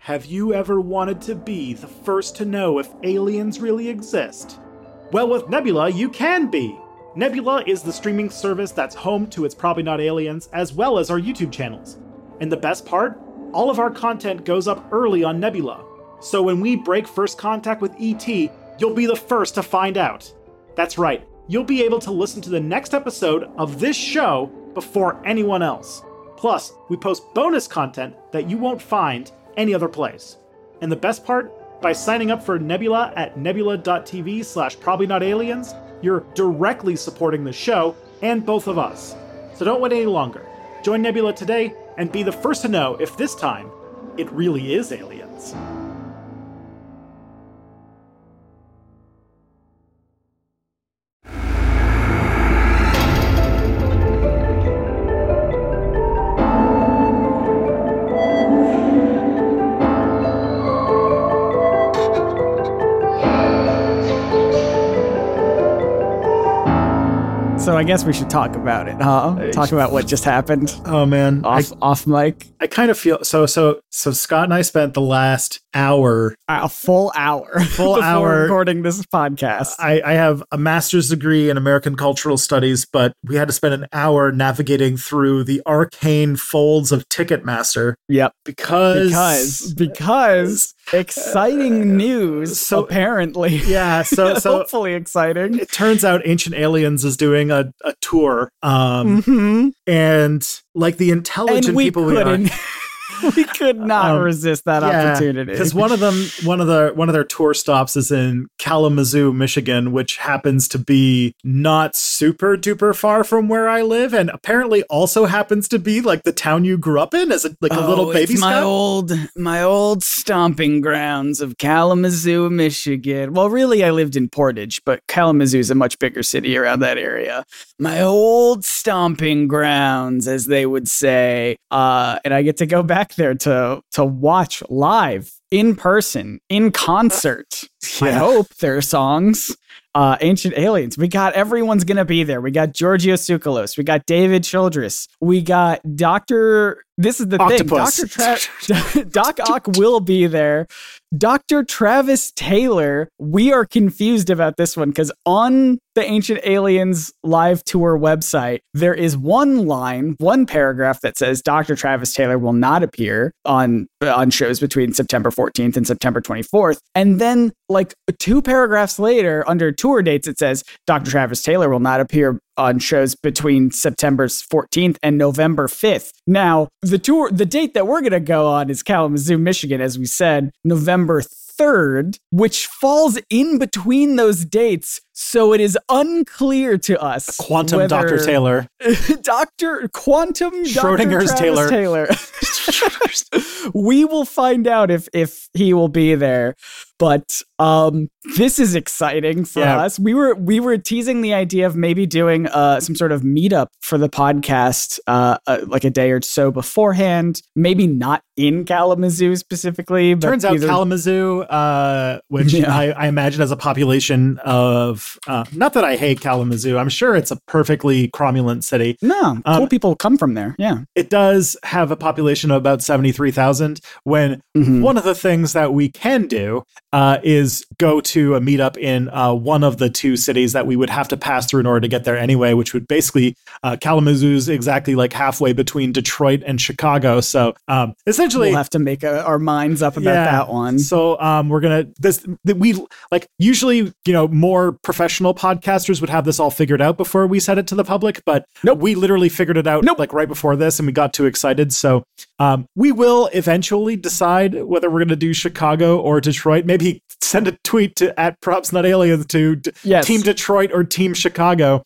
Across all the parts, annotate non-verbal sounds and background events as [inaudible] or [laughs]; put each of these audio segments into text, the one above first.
Have you ever wanted to be the first to know if aliens really exist? Well, with Nebula, you can be. Nebula is the streaming service that's home to It's Probably Not Aliens, as well as our YouTube channels. And the best part? All of our content goes up early on Nebula. So when we break first contact with ET, you'll be the first to find out. That's right, you'll be able to listen to the next episode of this show before anyone else. Plus, we post bonus content that you won't find any other place. And the best part? By signing up for Nebula at nebula.tv slash probably not aliens, you're directly supporting the show and both of us. So don't wait any longer. Join Nebula today and be the first to know if this time it really is aliens. Guess we should talk about it, huh? Talk about what just happened Oh man, off off mic. I, I kind of feel so so so Scott and I spent the last hour A full hour, Full [laughs] before hour. recording this podcast. I, I have a master's degree in American cultural studies, but we had to spend an hour navigating through the arcane folds of Ticketmaster yep, because because because exciting uh, news. so- apparently, yeah, so so [laughs] hopefully exciting. it turns out Ancient Aliens is doing a, a tour, um, hmm and like the intelligent we people we are. [laughs] [laughs] we could not Um, resist that opportunity. because one of them, one of the one of their tour stops is in Kalamazoo, Michigan, which happens to be not super duper far from where I live, and apparently also happens to be like the town you grew up in as a, like a little Oh, baby it's my old my old stomping grounds of Kalamazoo, Michigan. Well, really, I lived in Portage, but Kalamazoo is a much bigger city around that area. My old stomping grounds, as they would say, uh, and I get to go back there to to watch live in person in concert. I Yeah. hope their songs. Uh, Ancient Aliens. We got everyone's gonna be there. We got Giorgio Tsoukalos. We got David Childress. We got Doctor. This is the Octopus. thing. Doctor Tra- [laughs] Doc Ock will be there. Dr. Travis Taylor. We are confused about this one because on the Ancient Aliens live tour website, there is one line, one paragraph that says Dr. Travis Taylor will not appear on on shows between September 14th and September 24th. And then like two paragraphs later under tour dates it says Dr. Travis Taylor will not appear on shows between September 14th and November 5th. Now, the tour the date that we're going to go on is Kalamazoo, Michigan as we said, November 3rd, which falls in between those dates. So it is unclear to us. Quantum Dr. Taylor. [laughs] Dr. Quantum Schrodinger's Dr. Travis Taylor. Taylor. [laughs] [laughs] we will find out if if he will be there. But um this is exciting for Yeah. us. We were we were teasing the idea of maybe doing uh some sort of meetup for the podcast uh, uh like a day or so beforehand. Maybe not in Kalamazoo specifically, but Turns out either- Kalamazoo, uh, which Yeah. I, I imagine has a population of, uh, not that I hate Kalamazoo, I'm sure it's a perfectly cromulent city. No, Um, cool people come from there. Yeah. It does have a population of about 73,000 when Mhm. one of the things that we can do uh, is go to a meetup in uh, one of the two cities that we would have to pass through in order to get there anyway, which would basically uh, Kalamazoo's exactly like halfway between Detroit and Chicago. So um, essentially, We'll have to make uh our minds up about that one. So um, we're gonna this th- we like usually you know more professional podcasters would have this all figured out before we said it to the public, but Nope. we literally figured it out Nope. like right before this, and we got too excited. So um, we will eventually decide whether we're gonna do Chicago or Detroit. Maybe send a tweet to at probs not aliens to d- Yes. Team Detroit or Team Chicago.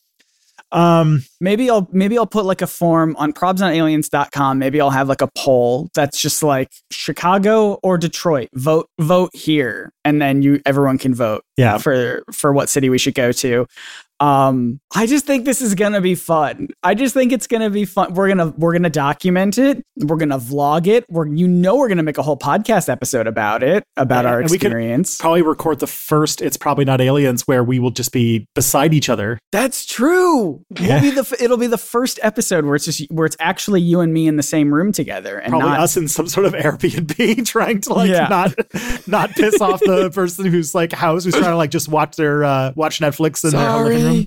Um, Maybe I'll maybe I'll put like a form on ProbsNotAliens.com. Maybe I'll have like a poll that's just like Chicago or Detroit. Vote vote here. And then you everyone can vote yeah, for for what city we should go to. Um I just think this is going to be fun. I just think it's going to be fun. We're going to we're to document it. We're going to vlog it. We're you know we're going to make a whole podcast episode about it, about Yeah, our and we could experience. probably record the first. It's probably not aliens where we will just be beside each other. That's true. Yeah. We'll be the it'll be the first episode where it's just where it's actually you and me in the same room together, and Probably not us in some sort of Airbnb [laughs] trying to like Yeah. not not piss off the person who's like house who's trying to like just watch their uh watch Netflix in their living room.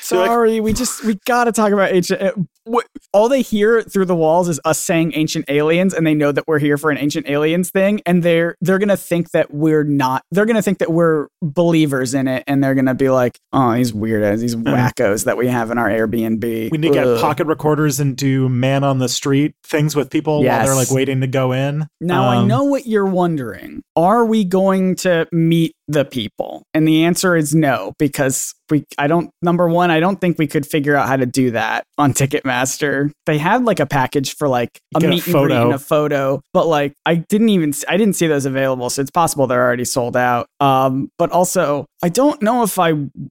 Sorry. like- we just we gotta talk about ancient. What, all they hear through the walls is us saying ancient aliens, and they know that we're here for an ancient aliens thing, and they're they're gonna think that we're not. They're gonna think that we're believers in it, and they're gonna be like, "Oh, these weirdos, these wackos that we have in our Airbnb." We need to get Ugh." pocket recorders and do man on the street things with people while they're like waiting to go in. Now I Um, know what you're wondering. Are we going to meet the people? And the answer is no, because we I don't number one, I don't think we could figure out how to do that on Ticketmaster. They had like a package for like a Get a meet and greet and a photo, but like I didn't even I didn't see those available, so it's possible they're already sold out. Um, but also I don't know if I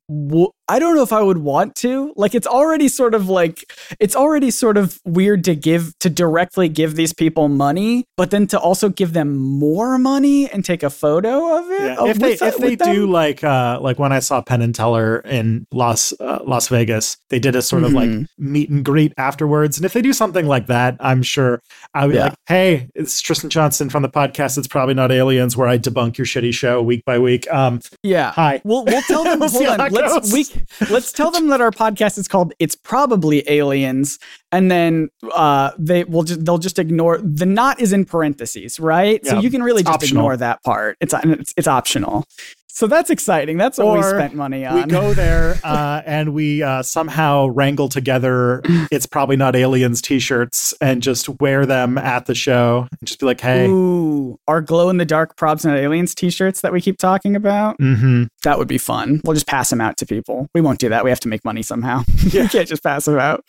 w- I don't know if I would want to. Like it's already sort of like it's already sort of weird to give to directly give these people money, but then to also give them more money and take a photo of it. Yeah. of- If they if they them. do like uh like when I saw Penn and Teller in Las uh, Las Vegas, they did a sort of like Mhm. meet and greet afterwards. And if they do something like that, I'm sure I'll be Yeah. like, "Hey, it's Tristan Johnson from the podcast. It's probably not aliens, where I debunk your shitty show week by week." Um, yeah. hi. [laughs] We'll, we'll tell them. We'll hold on. that Let's goes. we let's tell them that our podcast is called "It's Probably Aliens," and then uh, they will just they'll just ignore the not is in parentheses, right? so you can really just optional. ignore that part. It's it's, it's optional. So that's exciting. That's what we spent money on. we go [laughs] there uh, and we uh, somehow wrangle together. [clears throat] It's probably not aliens T-shirts and just wear them at the show and just be like, "Hey." Ooh, our glow in the dark probs and aliens t-shirts that we keep talking about. Mm-hmm. That would be fun. We'll just pass them out to people. We won't do that. We have to make money somehow. [laughs] Yeah. we can't just pass them out.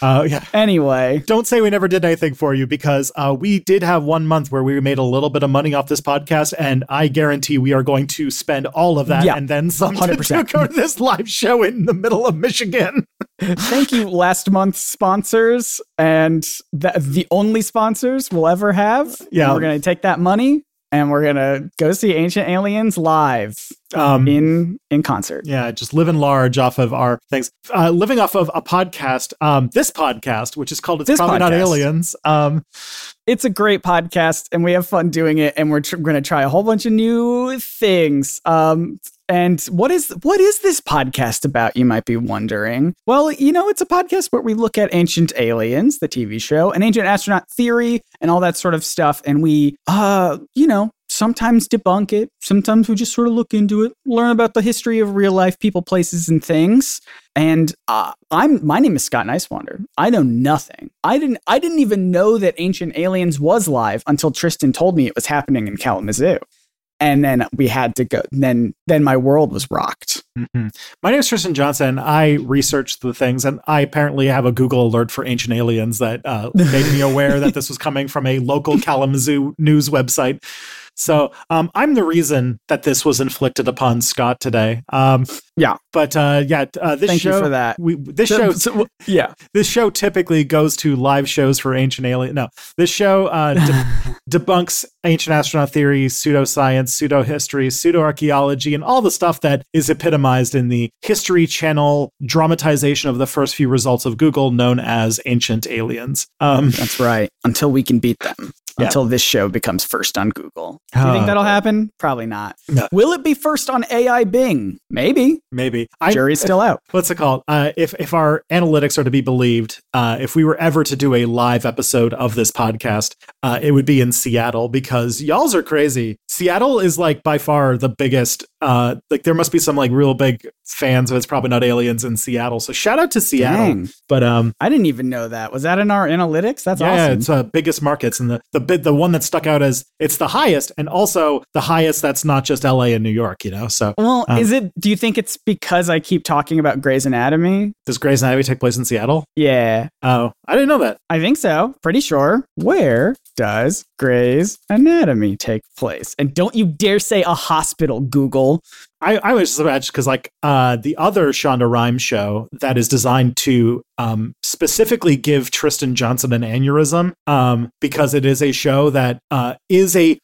Uh, yeah. Anyway, Don't say we never did anything for you because uh, we did have one month where we made a little bit of money off this podcast, and I guarantee we are going to spend all of that Yeah, and then some to 100%. go to this live show in the middle of Michigan. thank you last month's sponsors and the, the only sponsors we'll ever have. Yeah. We're going to take that money and we're going to go see Ancient Aliens live Um, in in concert. yeah, just living large off of our things. Uh, living off of a podcast, um, this podcast, which is called "It's This Probably Not. Aliens." Um, It's a great podcast and we have fun doing it and we're tr- going to try a whole bunch of new things. Um and what is what is this podcast about you might be wondering? Well, you know, it's a podcast where we look at Ancient Aliens, the TV show, and Ancient Astronaut Theory and all that sort of stuff and we uh, you know, sometimes debunk it, sometimes we just sort of look into it, learn about the history of real life people, places and things. And uh, I'm my name is Scott Niswander. I know nothing. I didn't I didn't even know that Ancient Aliens was live until Tristan told me it was happening in Kalamazoo. And then we had to go. Then then my world was rocked. mhm. My name is Tristan Johnson. I researched the things, and I apparently have a Google alert for ancient aliens that uh, made me aware that this was coming from a local Kalamazoo news website. So um, I'm the reason that this was inflicted upon Scott today. Um, Yeah. but uh, yeah, uh, this Thank show you for that. We, this show [laughs] so- yeah. this show typically goes to live shows for ancient alien. No, this show uh, de- [laughs] debunks ancient astronaut theory, pseudoscience, pseudo history, pseudo archaeology, and all the stuff that is epitomized in the History Channel dramatization of the first few results of Google, known as Ancient Aliens. Um, That's right. Until we can beat them. Yeah. Until this show becomes first on Google. Do you think that'll happen? Probably not. No. Will it be first on AI Bing? Maybe. maybe I, Jury's [laughs] still out. what's it called? Uh, if if our analytics are to be believed, uh, if we were ever to do a live episode of this podcast, uh, it would be in Seattle because y'all's are crazy. Seattle is like by far the biggest. Uh, like there must be some like real big fans of it's probably not aliens in Seattle. So shout out to Seattle. Dang. But um, I didn't even know that. Was that in our analytics? That's yeah, awesome. it's uh, biggest markets and the the bit the one that stuck out as it's the highest and also the highest that's not just L.A. and New York. You know, so Well, Um, is it? Do you think it's because I keep talking about Grey's Anatomy? does Grey's Anatomy take place in Seattle? Yeah, Oh, I didn't know that. I think so. Pretty sure. Where does Grey's Anatomy take place? And don't you dare say a hospital, Google. I, I was just imagine because like uh, the other Shonda Rhimes show that is designed to um, specifically give Tristan Johnson an aneurysm um, because it is a show that uh, is a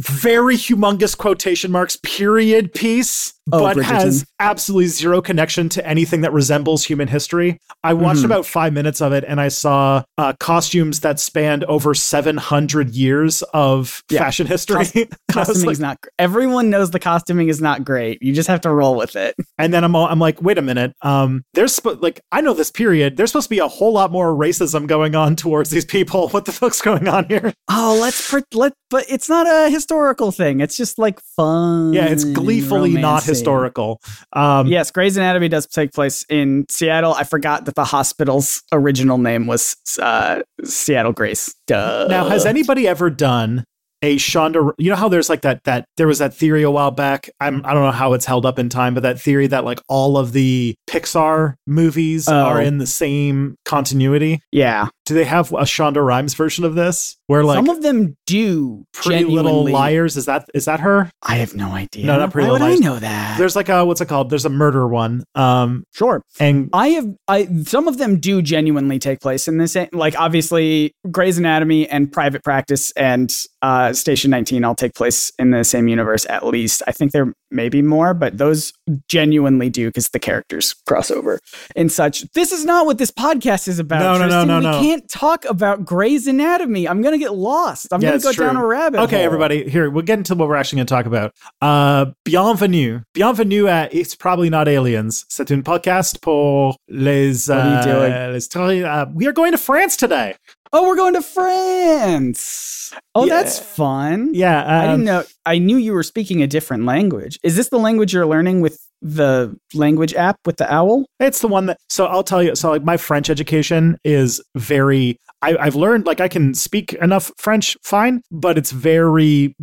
very humongous quotation marks period piece Oh, but Bridgerton. has absolutely zero connection to anything that resembles human history. I watched Mhm. about five minutes of it and I saw uh, costumes that spanned over 700 years of Yeah. fashion history. Cos- [laughs] costuming like- is not. Everyone knows the costuming is not great. You just have to roll with it. and then I'm all, I'm like, wait a minute. Um, there's sp- like I know this period. There's supposed to be a whole lot more racism going on towards these people. [laughs] What the fuck's going on here? Oh, let's pre- let. But it's not a historical thing. It's just like fun. Yeah, it's gleefully not romancing. Historical. Um, Yes, Grey's Anatomy does take place in Seattle. I forgot that the hospital's original name was uh, Seattle Grace. Duh. Now, has anybody ever done a Shonda? You know how there's like that that there was that theory a while back. I'm I don't know how it's held up in time, but that theory that like all of the Pixar movies Oh. are in the same continuity. Yeah, Do they have a Shonda Rhimes version of this where like some of them do. Pretty Little genuinely- Liars? Is that is that her? I have no idea. No, not Pretty Why would Little I know that? There's like a what's it called? There's a murder one. Um, sure. and I have I some of them do genuinely take place in the same like obviously Grey's Anatomy and Private Practice and uh, Station 19 all take place in the same universe at least. I think there may be more, but those genuinely do because the characters cross over and such. This is not what this podcast is about. No, no, no, Tristan. no, we no. can't talk about Grey's Anatomy. I'm gonna get lost. I'm Yeah, gonna go true. down a rabbit Okay, hole. everybody, here we'll get into what we're actually going to talk about. Uh, bienvenue, bienvenue à It's probably not aliens. C'est un podcast pour les. What are you uh, doing? les uh, we are going to France today. Oh, we're going to France. Oh, Yeah. that's fun. Yeah, I um, didn't know. I knew you were speaking a different language. Is this the language you're learning with the language app with the owl? It's the one that. So I'll tell you. So like my French education is very. I, I've learned like I can speak enough French fine, but it's very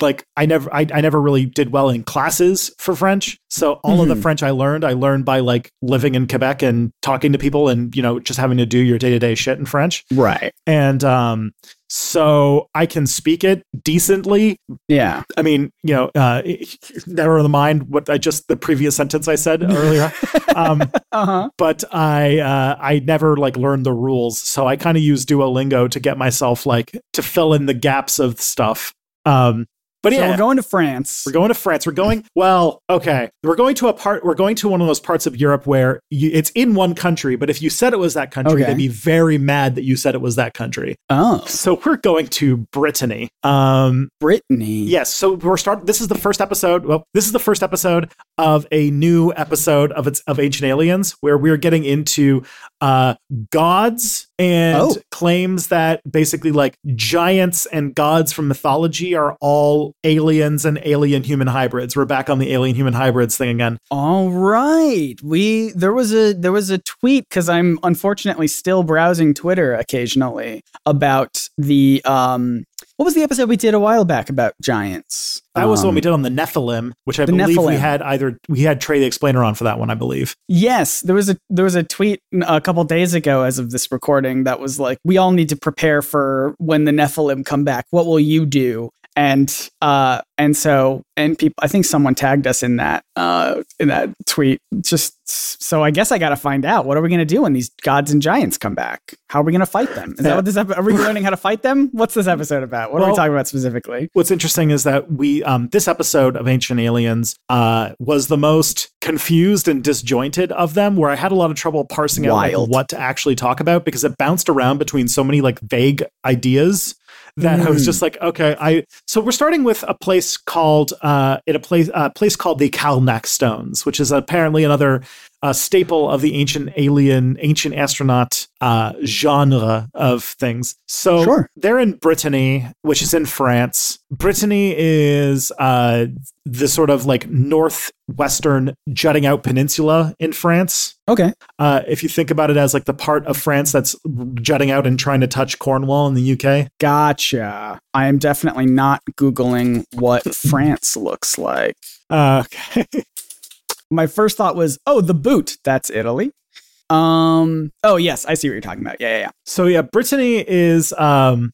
like I never I, I never really did well in classes for French. So all of the Mhm. French I learned, I learned by like living in Quebec and talking to people and you know just having to do your day to day shit in French. Right. And um, so I can speak it decently. Yeah. I mean, you know, uh, [laughs] never mind what I just the previous sentence I said earlier. [laughs] um, Uh huh. but I uh, I never like learned the rules, so I kind of use Duolingo to get myself like to fill in the gaps of stuff. Um, but so yeah, we're going to France. we're going to France. We're going well. Okay, we're going to a part. We're going to one of those parts of Europe where you, it's in one country, but if you said it was that country, Okay. they'd be very mad that you said it was that country. oh, So we're going to Brittany. Um, Brittany. Yes, so we're start. This is the first episode. Well, this is the first episode of a new episode of its of Ancient Aliens, where we're getting into uh, gods and Oh. claims that basically like giants and gods from mythology are all aliens and alien human hybrids. We're back on the alien human hybrids thing again. All right. We there was a there was a tweet because I'm unfortunately still browsing Twitter occasionally about the um what was the episode we did a while back about giants? That was the one we Um, did on the Nephilim, which I believe we had either we had Trey the Explainer on for that one, I believe. Yes, there was a there was a tweet a couple days ago as of this recording that was like, we all need to prepare for when the Nephilim come back. What will you do? And uh and so and people I think someone tagged us in that uh in that tweet. Just so I guess I got to find out what are we going to do when these gods and giants come back? How are we going to fight them? Is that what this epi- are we [laughs] learning how to fight them? What's this episode about? What are we talking about specifically? What's interesting is that we um, this episode of Ancient Aliens uh, was the most confused and disjointed of them, where I had a lot of trouble parsing out like, what to actually talk about because it bounced around between so many like vague ideas that I was Mm. just like, okay, I. So we're starting with a place called uh, in a place a place called the Carnac Stones, which is apparently another uh, staple of the ancient alien, ancient astronaut uh, genre of things. So Sure. they're in Brittany, which is in France. Brittany is uh, the sort of like northwestern jutting out peninsula in France. Okay. Uh, if you think about it as like the part of France that's jutting out and trying to touch Cornwall in the UK. Gotcha. I am definitely not googling what [laughs] France looks like. Uh, okay. My first thought was, oh, the boot. That's Italy. Um. Oh yes, I see what you're talking about. Yeah, yeah, yeah. So yeah, Brittany is um,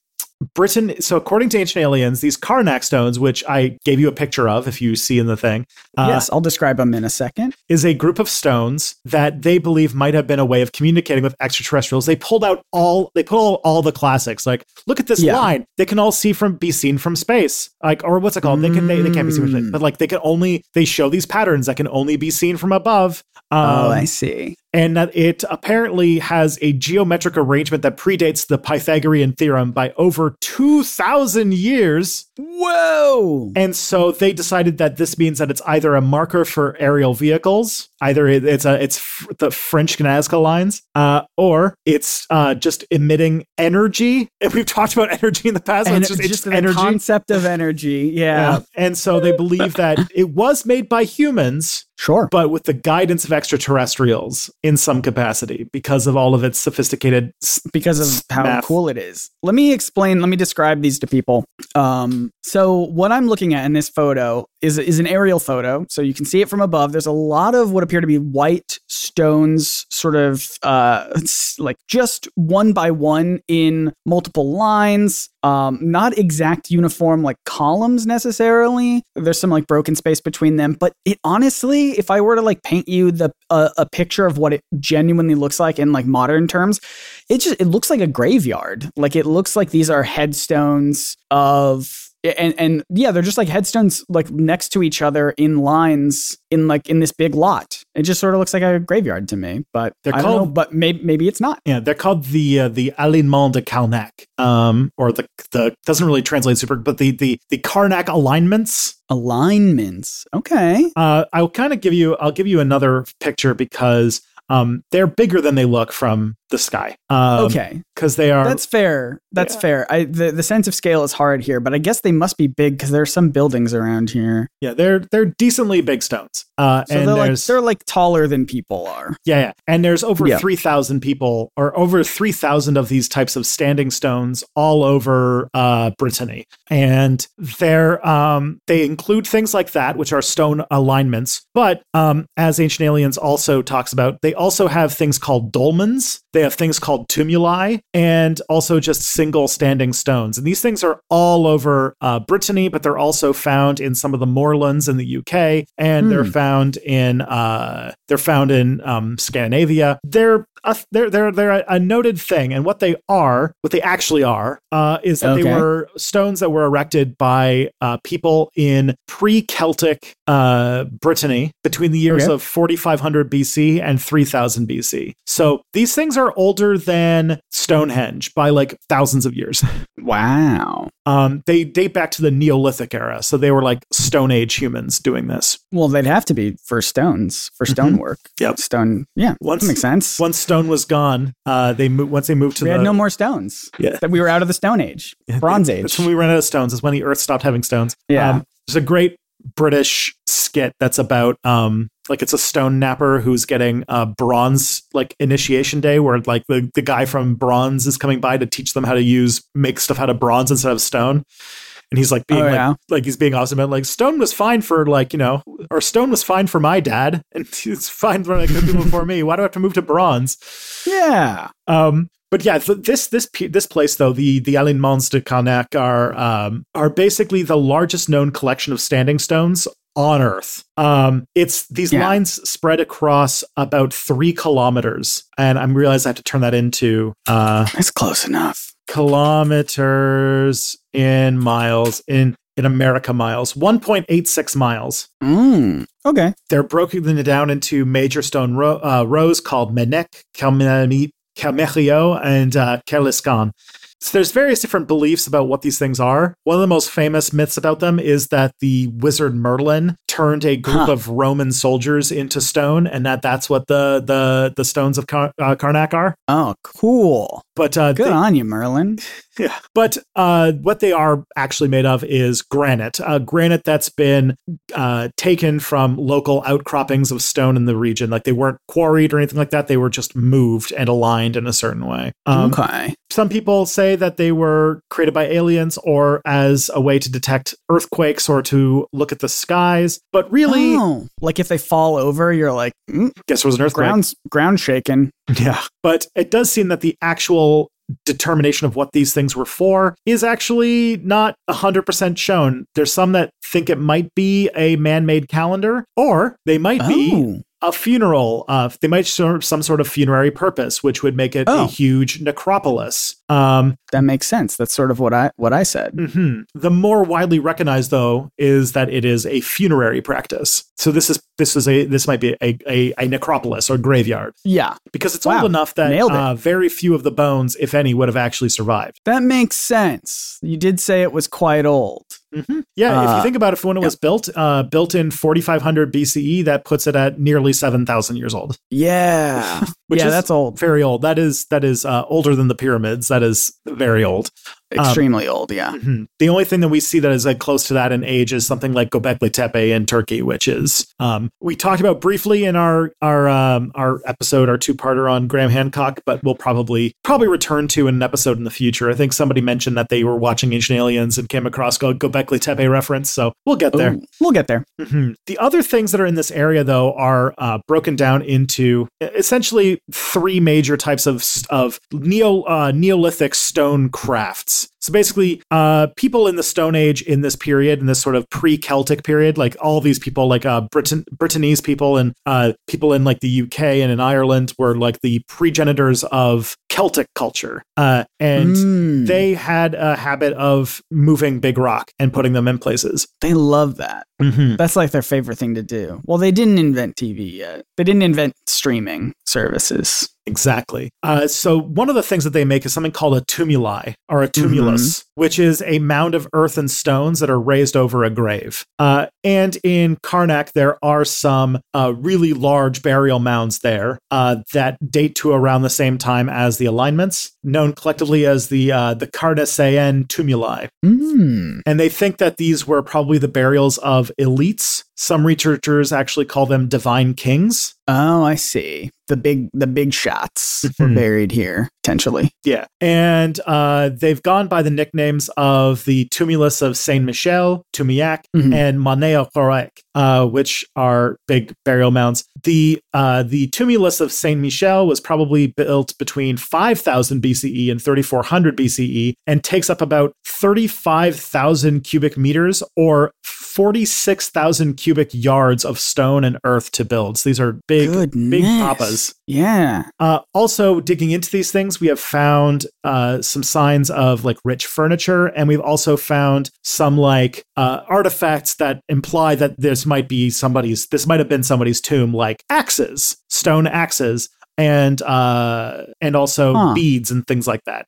Britain. So, according to ancient aliens, these Carnac stones, which I gave you a picture of, if you see in the thing, uh, yes, I'll describe them in a second. is a group of stones that they believe might have been a way of communicating with extraterrestrials. They pulled out all they pull all, all the classics. Like, look at this Yeah. line. They can all see from be seen from space. Like, or what's it called? They can they, they can't be seen from space, Mm. but like they can only they show these patterns that can only be seen from above. Um, oh, I see. And that it apparently has a geometric arrangement that predates the Pythagorean theorem by over 2,000 years. Whoa. And so they decided that this means that it's either a marker for aerial vehicles, either it's a it's f- the French Nazca lines, uh, or it's uh, just emitting energy. And we've talked about energy in the past. And it's just, it's just just the energy. concept of energy. Yeah. Yeah. And so they believe that [laughs] it was made by humans, Sure. but with the guidance of extraterrestrials in some capacity because of all of its sophisticated. because of how Math. cool it is. Let me explain, let me describe these to people. Um, so what I'm looking at in this photo is is an aerial photo. So you can see it from above. There's a lot of what appear to be white stones sort of uh like just one by one in multiple lines. Um, not exact uniform like columns necessarily. There's some like broken space between them, but it honestly, if I were to like paint you the uh, a picture of what it genuinely looks like in like modern terms, it just it looks like a graveyard. Like it looks like these are headstones of and and yeah, they're just like headstones like next to each other in lines in like in this big lot. It just sort of looks like a graveyard to me, but They're I don't know, called- but maybe maybe it's not. Yeah, they're called the uh, the Alignement de Carnac, um, or the the doesn't really translate super, but the the the Carnac alignments. Alignments. Okay. Uh, I'll kind of give you I'll give you another picture because um, they're bigger than they look from the sky. Um, okay. because they are That's fair. That's Yeah. fair. I the, the sense of scale is hard here, but I guess they must be big because there are some buildings around here. yeah they're they're decently big stones. Uh, So and they're like they're like taller than people are. Yeah, yeah. And there's over Yeah. 3,000 people or over 3,000 of these types of standing stones all over uh, Brittany. And they're, um, they include things like that, which are stone alignments. But um, as Ancient Aliens also talks about, they also have things called dolmens. They have things called tumuli and also just single standing stones. And these things are all over uh, Brittany, but they're also found in some of the moorlands in the UK, and they're Hmm. found in uh, they're found in um, Scandinavia. They're a, they're they're they're a, noted thing, and what they are, what they actually are, uh, is that they were stones that were erected by uh, people in pre-Celtic uh, Brittany between the years Okay. of 4500 BC and 3000 BC. So these things are older than Stonehenge by like thousands of years. [laughs] Wow. Um, they date back to the Neolithic era, so they were like Stone Age humans doing this. Well, they'd have to be for stones, for stonework. Yep. Stone. Yeah. Once That makes sense. once stone was gone, uh, they mo- once they moved to the we the had no more stones. Yeah. That we were out of the Stone Age, [laughs] Bronze Age. That's when we ran out of stones. Is when the Earth stopped having stones. Yeah. Um, there's a great British skit that's about um like it's a stone knapper who's getting a bronze like initiation day where like the, the guy from bronze is coming by to teach them how to use make stuff out of bronze instead of stone. And he's like being Oh, like, yeah. like he's being awesome about like stone was fine for like you know or stone was fine for my dad and [laughs] it's fine for like people before me. Why do I have to move to bronze? yeah. Um, but yeah, th- this this this place though the the Alignements de Carnac are um, are basically the largest known collection of standing stones on Earth. Um, it's these Yeah. lines spread across about three kilometers, and I'm realizing I have to turn that into uh, That's close enough. Kilometers in miles in in America miles, 1.86 miles. Mm. Okay. They're broken down into major stone ro- uh, rows called Ménec, Kalmit, Kalmechio, and uh, Kerlescan. So there's various different beliefs about what these things are. One of the most famous myths about them is that the wizard Merlin turned a group Huh. of Roman soldiers into stone, and that that's what the the the stones of Kar- uh, Carnac are. Oh, cool. But uh, Good they- on you, Merlin. Yeah. But uh, what they are actually made of is granite. Uh, granite that's been uh, taken from local outcroppings of stone in the region. Like they weren't quarried or anything like that. They were just moved and aligned in a certain way. Um, okay. Some people say that they were created by aliens or as a way to detect earthquakes or to look at the skies. But really, Oh, like if they fall over, you're like, mm, guess it was an earthquake. ground's ground shaken. Yeah. But it does seem that the actual determination of what these things were for is actually not 100% shown. There's some that think it might be a man made calendar, or they might be Oh. a funeral. Uh, they might serve some sort of funerary purpose, which would make it a Oh. huge necropolis. Um, That makes sense. That's sort of what I what I said. mhm. The more widely recognized, though, is that it is a funerary practice. So this is this is a this might be a a, a necropolis or graveyard Yeah, because it's Wow. old enough that uh, very few of the bones, if any, would have actually survived. that makes sense. You did say it was quite old. hmm Yeah, if you Uh, think about it, when it was built, uh, built in 4500 BCE, that puts it at nearly 7,000 years old. Yeah, [laughs] Which yeah, is that's old. Very old. That is that is uh, older than the pyramids. That is very old. Extremely old. Yeah. Mhm. The only thing that we see that is like close to that in age is something like Göbekli Tepe in Turkey, which is um, we talked about briefly in our our um, our episode, our two parter on Graham Hancock, but we'll probably probably return to in an episode in the future. I think somebody mentioned that they were watching Ancient Aliens and came across a Göbekli Tepe reference, so we'll get there. Ooh, we'll get there. Mhm. The other things that are in this area, though, are uh, broken down into essentially three major types of of neo uh, Neolithic stone crafts. So basically, uh, people in the Stone Age in this period, in this sort of pre-Celtic period, like all these people, like uh, Britain, Britanese people and uh, people in like the UK and in Ireland, were like the progenitors of Celtic culture, uh, and Mm, they had a habit of moving big rock and putting them in places. they love that. Mm-hmm. That's like their favorite thing to do. Well, they didn't invent TV yet. They didn't invent streaming services. Exactly. Uh, so one of the things that they make is something called a tumuli or a tumulus, which is a mound of earth and stones that are raised over a grave. Uh, and in Carnac, there are some uh, really large burial mounds there uh, that date to around the same time as the alignments, known collectively as the uh, the Carnacean tumuli. Mm. And they think that these were probably the burials of elites. Some researchers actually call them divine kings. Oh, I see. The big the big shots were Mhm. buried here, potentially. Yeah. And uh, they've gone by the nicknames of the Tumulus of Saint Michel, Tumiac, Mhm. and Maneo Korek, uh, which are big burial mounds. The uh, the Tumulus of Saint Michel was probably built between 5000 BCE and 3400 BCE and takes up about 35,000 cubic meters or 46,000 cubic yards of stone and earth to build. So these are big, Goodness. big papas. Yeah. Uh, also, digging into these things, we have found uh, some signs of like rich furniture, and we've also found some like uh, artifacts that imply that this might be somebody's. This might have been somebody's tomb, like axes, stone axes, and uh, and also Huh. beads and things like that.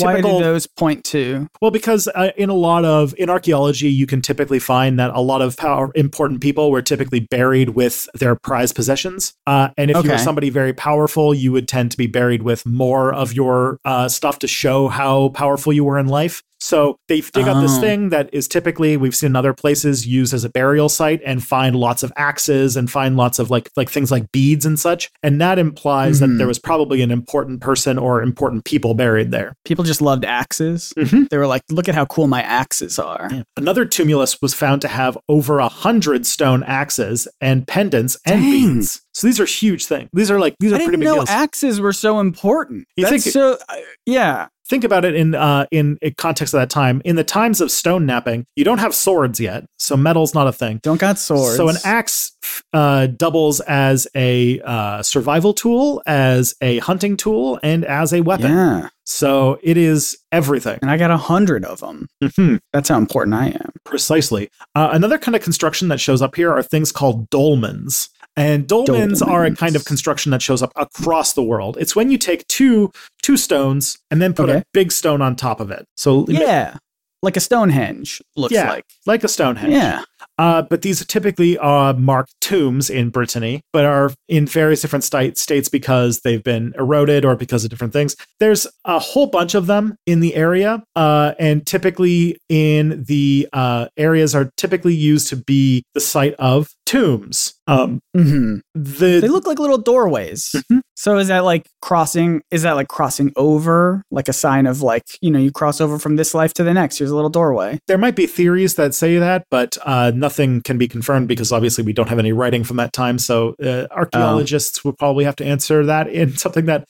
Why Typical- do those point to? well, because uh, in a lot of in archaeology, you can typically find that a lot of power important people were typically buried with their prized possessions. Uh, and if you were somebody very powerful, you would tend to be buried with more of your uh, stuff to show how powerful you were in life. So they dig up this Oh. thing that is typically we've seen in other places used as a burial site and find lots of axes and find lots of like like things like beads and such. And that implies that Mhm. there was probably an important person or important people buried there. People just loved axes. Mhm. They were like, look at how cool my axes are. Another tumulus was found to have over a hundred stone axes and pendants and Dang. beads. So these are huge things. These are like these are I pretty didn't big know deals. axes were so important. You That's think- so? uh, yeah. Think about it in uh, in context of that time. In the times of stone knapping, you don't have swords yet, so metal's not a thing. Don't got swords. So an axe uh, doubles as a uh, survival tool, as a hunting tool, and as a weapon. Yeah. So it is everything. And I got a hundred of them. Mhm. That's how important I am. Precisely. Uh, another kind of construction that shows up here are things called dolmens. And dolmens, are a kind of construction that shows up across the world. It's when you take two two stones and then put a big stone on top of it. So Yeah. Like a Stonehenge looks Yeah. like. like a Stonehenge. Yeah. Uh, but these typically are marked tombs in Brittany, but are in various different state, states because they've been eroded or because of different things. There's a whole bunch of them in the area, uh, and typically in the uh, areas are typically used to be the site of tombs. Um, hmm the They look like little doorways. Mhm. So is that like crossing? Is that like crossing over? Like a sign of like, you know, you cross over from this life to the next. Here's a little doorway. there might be theories that say that, but uh, nothing can be confirmed because obviously we don't have any writing from that time. So uh, archaeologists will probably have to answer that in [laughs] something that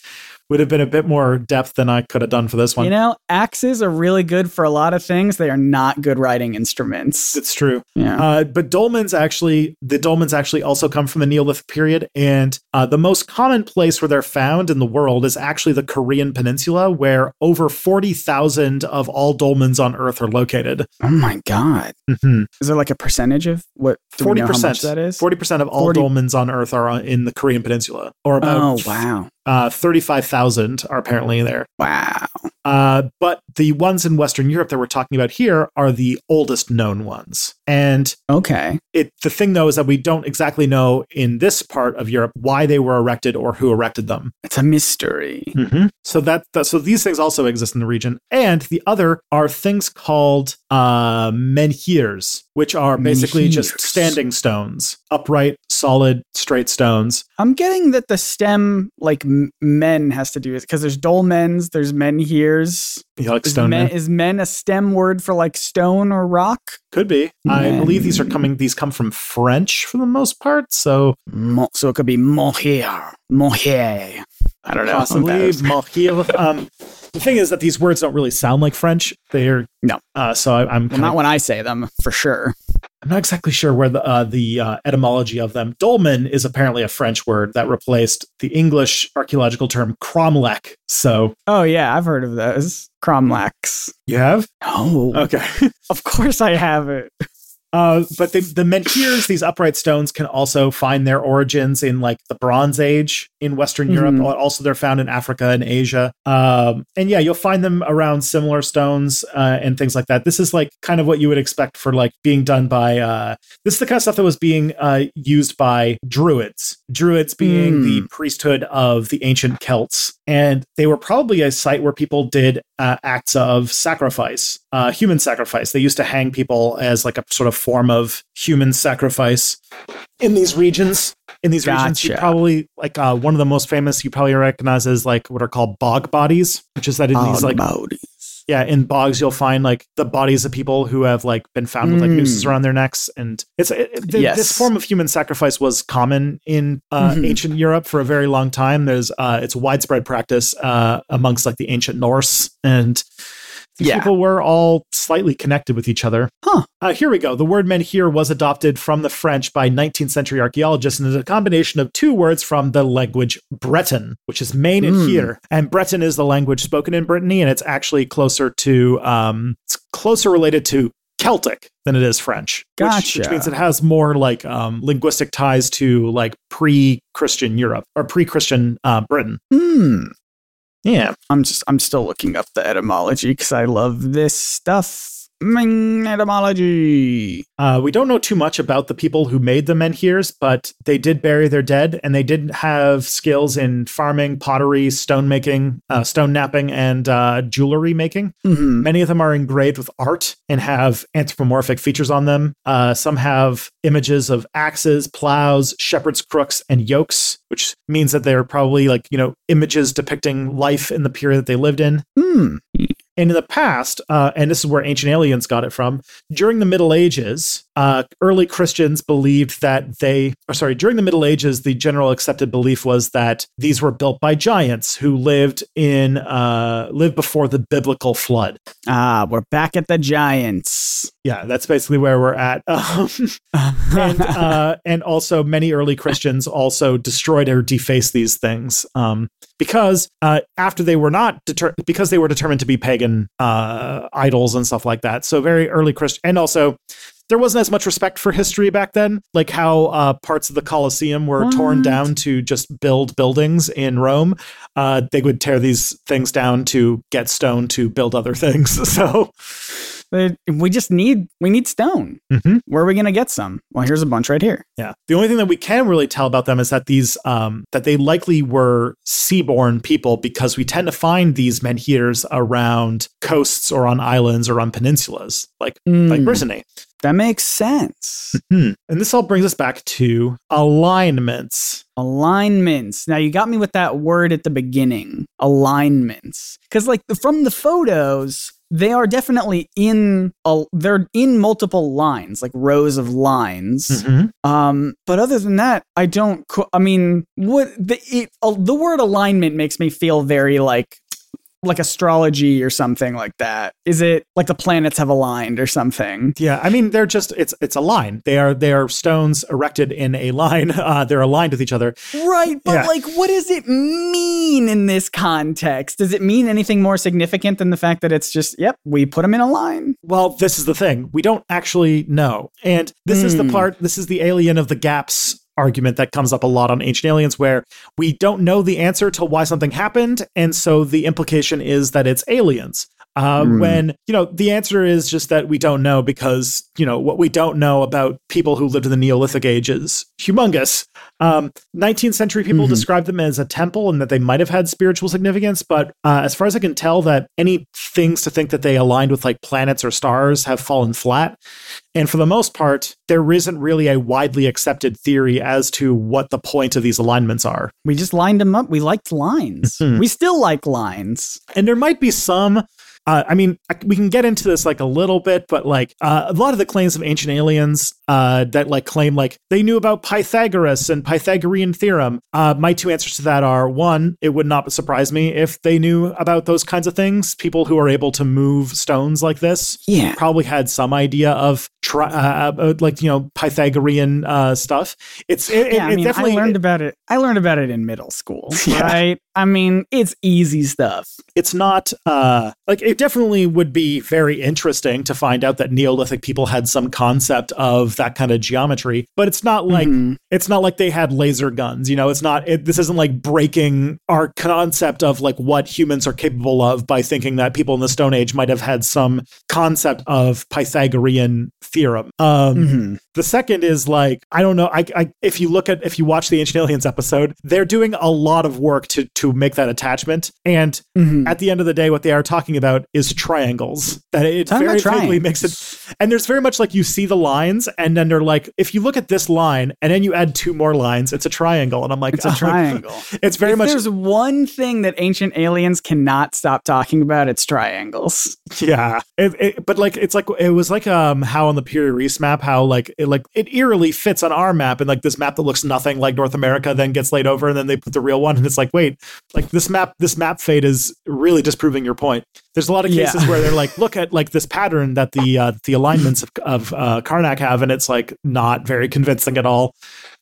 would have been a bit more depth than I could have done for this one. You know, axes are really good for a lot of things. They are not good writing instruments. it's true. Yeah. Uh, but dolmens actually, the dolmens actually also come from the Neolithic period, and uh, the most common place where they're found in the world is actually the Korean Peninsula, where over forty thousand of all dolmens on Earth are located. oh my god. Is there like a percentage of what? forty percent that is? Forty percent of all 40 dolmens on Earth are on, in the Korean Peninsula, or about Oh wow. Uh, thirty-five thousand are apparently there. Wow. Uh, but the ones in Western Europe that we're talking about here are the oldest known ones, and Okay. it the thing though is that we don't exactly know in this part of Europe why they were erected or who erected them. It's a mystery. So that, that so these things also exist in the region, and the other are things called uh, menhirs, which are basically just standing stones, upright, solid, straight stones. I'm getting that the stem, like m- men, has to do with because there's dolmens, there's menhirs. You like Is stone men, men? is men a stem word for like stone or rock? Could be. I believe these are coming. These come from French for the most part. So so it could be mohir, mohir. I don't know. [laughs] Um, the thing is that these words don't really sound like French. They're No. Uh, so I, I'm Well, not when I say them, for sure. I'm not exactly sure where the uh, the uh, etymology of them. Dolmen is apparently a French word that replaced the English archaeological term cromlech. So Oh yeah, I've heard of those cromlechs. you have Oh, okay. [laughs] of course I have it. Uh, but the, the menhirs, these upright stones, can also find their origins in like the Bronze Age in Western Europe. Mhm. Also, they're found in Africa and Asia. Um, and yeah, you'll find them around similar stones uh, and things like that. This is like kind of what you would expect for like being done by. Uh, this is the kind of stuff that was being uh, used by Druids. Druids being Hmm. the priesthood of the ancient Celts, and they were probably a site where people did uh, acts of sacrifice, uh, human sacrifice. They used to hang people as like a sort of form of human sacrifice in these regions. In these regions, you probably like uh, one of the most famous you probably recognize is like what are called bog bodies, which is that in these like yeah in bogs you'll find like the bodies of people who have like been found with like Mm. nooses around their necks, and it's it, it- th- Yes. this form of human sacrifice was common in uh, Mhm. ancient Europe for a very long time. There's uh, it's widespread practice uh, amongst like the ancient Norse and. These Yeah. people were all slightly connected with each other. Huh. Uh, here we go. The word menhir was adopted from the French by 19th century archaeologists and is a combination of two words from the language Breton, which is main and Hmm. here. And Breton is the language spoken in Brittany, and it's actually closer to, um, it's closer related to Celtic than it is French. Which, which means it has more like um, linguistic ties to like pre-Christian Europe or pre-Christian uh, Britain. Hmm. Yeah. I'm just I'm still looking up the etymology because I love this stuff. Mm, etymology. Uh, we don't know too much about the people who made the menhirs, but they did bury their dead, and they did have skills in farming, pottery, stone making, uh, stone knapping, and uh, jewelry making. Mhm. Many of them are engraved with art and have anthropomorphic features on them. Uh, some have images of axes, plows, shepherd's crooks, and yokes, which means that they're probably like you know images depicting life in the period that they lived in. Hmm. And in the past, uh, and this is where ancient aliens got it from, during the Middle Ages, uh, early Christians believed that they, or sorry, during the Middle Ages, the general accepted belief was that these were built by giants who lived in, uh, lived before the biblical flood. Ah, we're back at the giants. Yeah, that's basically where we're at. [laughs] Um, and [laughs] uh, and also many early Christians also destroyed or defaced these things um, because uh, after they were not deter- because they were determined to be pagan uh, idols and stuff like that. So very early Christian and also. There wasn't as much respect for history back then, like how uh, parts of the Colosseum were torn down to just build buildings in Rome. Uh, they would tear these things down to get stone to build other [laughs] things. So, we just need we need stone. Mhm. Where are we gonna get some? Well, here's a bunch right here. Yeah. The only thing that we can really tell about them is that these um that they likely were seaborne people because we tend to find these menhirs around coasts or on islands or on peninsulas, like like Hmm, Brittany. that makes sense. Hmm. And this all brings us back to alignments. Alignments. Now you got me with that word at the beginning. Alignments. Because like from the photos, they are definitely in a, they're in multiple lines, like rows of lines. Mm-hmm. Um, but other than that, I don't. co- I mean, what the it, uh, the word alignment makes me feel very like like astrology or something like that. Is it like the planets have aligned or something? Yeah, I mean they're just it's it's a line. They are they are stones erected in a line. [laughs] Uh, they're aligned with each other. Right, but Yeah. like, what does it mean in this context? Does it mean anything more significant than the fact that it's just, yep, we put them in a line? Well, this is the thing. We don't actually know. And this is the Hmm. part, this is the alien of the gaps argument that comes up a lot on Ancient Aliens, where we don't know the answer to why something happened. And so the implication is that it's aliens. Uh, Hmm. When, you know, the answer is just that we don't know because, you know, what we don't know about people who lived in the Neolithic age is humongous. Um, 19th century people Mhm. describe them as a temple and that they might have had spiritual significance, but uh, as far as I can tell, that any things to think that they aligned with like planets or stars have fallen flat. And for the most part, there isn't really a widely accepted theory as to what the point of these alignments are. We just lined them up. We liked lines. [laughs] We still like lines. And there might be some. Uh, I mean, we can get into this like a little bit, but like uh, a lot of the claims of ancient aliens uh, that like claim like they knew about Pythagoras and Pythagorean theorem. Uh, my two answers to that are one, it would not surprise me if they knew about those kinds of things. People who are able to move stones like this Yeah. probably had some idea of tri- uh, uh, like you know Pythagorean uh, stuff. It's it, yeah, it, I mean, definitely I learned about it. I learned about it in middle school, [laughs] Yeah. right? I mean, it's easy stuff. it's not uh like it definitely would be very interesting to find out that neolithic people had some concept of that kind of geometry but it's not like Mhm. it's not like they had laser guns you know it's not it, this isn't like breaking our concept of like what humans are capable of by thinking that people in the stone age might have had some concept of pythagorean theorem um Mhm. the second is like I don't know. I, I if you look at if you watch the Ancient Aliens episode, they're doing a lot of work to to make that attachment. And Mhm. at the end of the day, what they are talking about is triangles. That it very vaguely makes it. And there's very much like you see the lines, and then they're like, if you look at this line, and then you add two more lines, it's a triangle. And I'm like, It's a [laughs] oh, triangle. It's very if much there's one thing that ancient aliens cannot stop talking about, it's triangles. [laughs] Yeah, it, it, but like it's like it was like um how on the Piri Reis map how like it like it eerily fits on our map and like this map that looks nothing like North America then gets laid over and then they put the real one and it's like wait like this map this map fade is really disproving your point. There's a lot of Yeah. cases where they're like look at like this pattern that the uh, the alignments of, of uh, Carnac have and it's like not very convincing at all.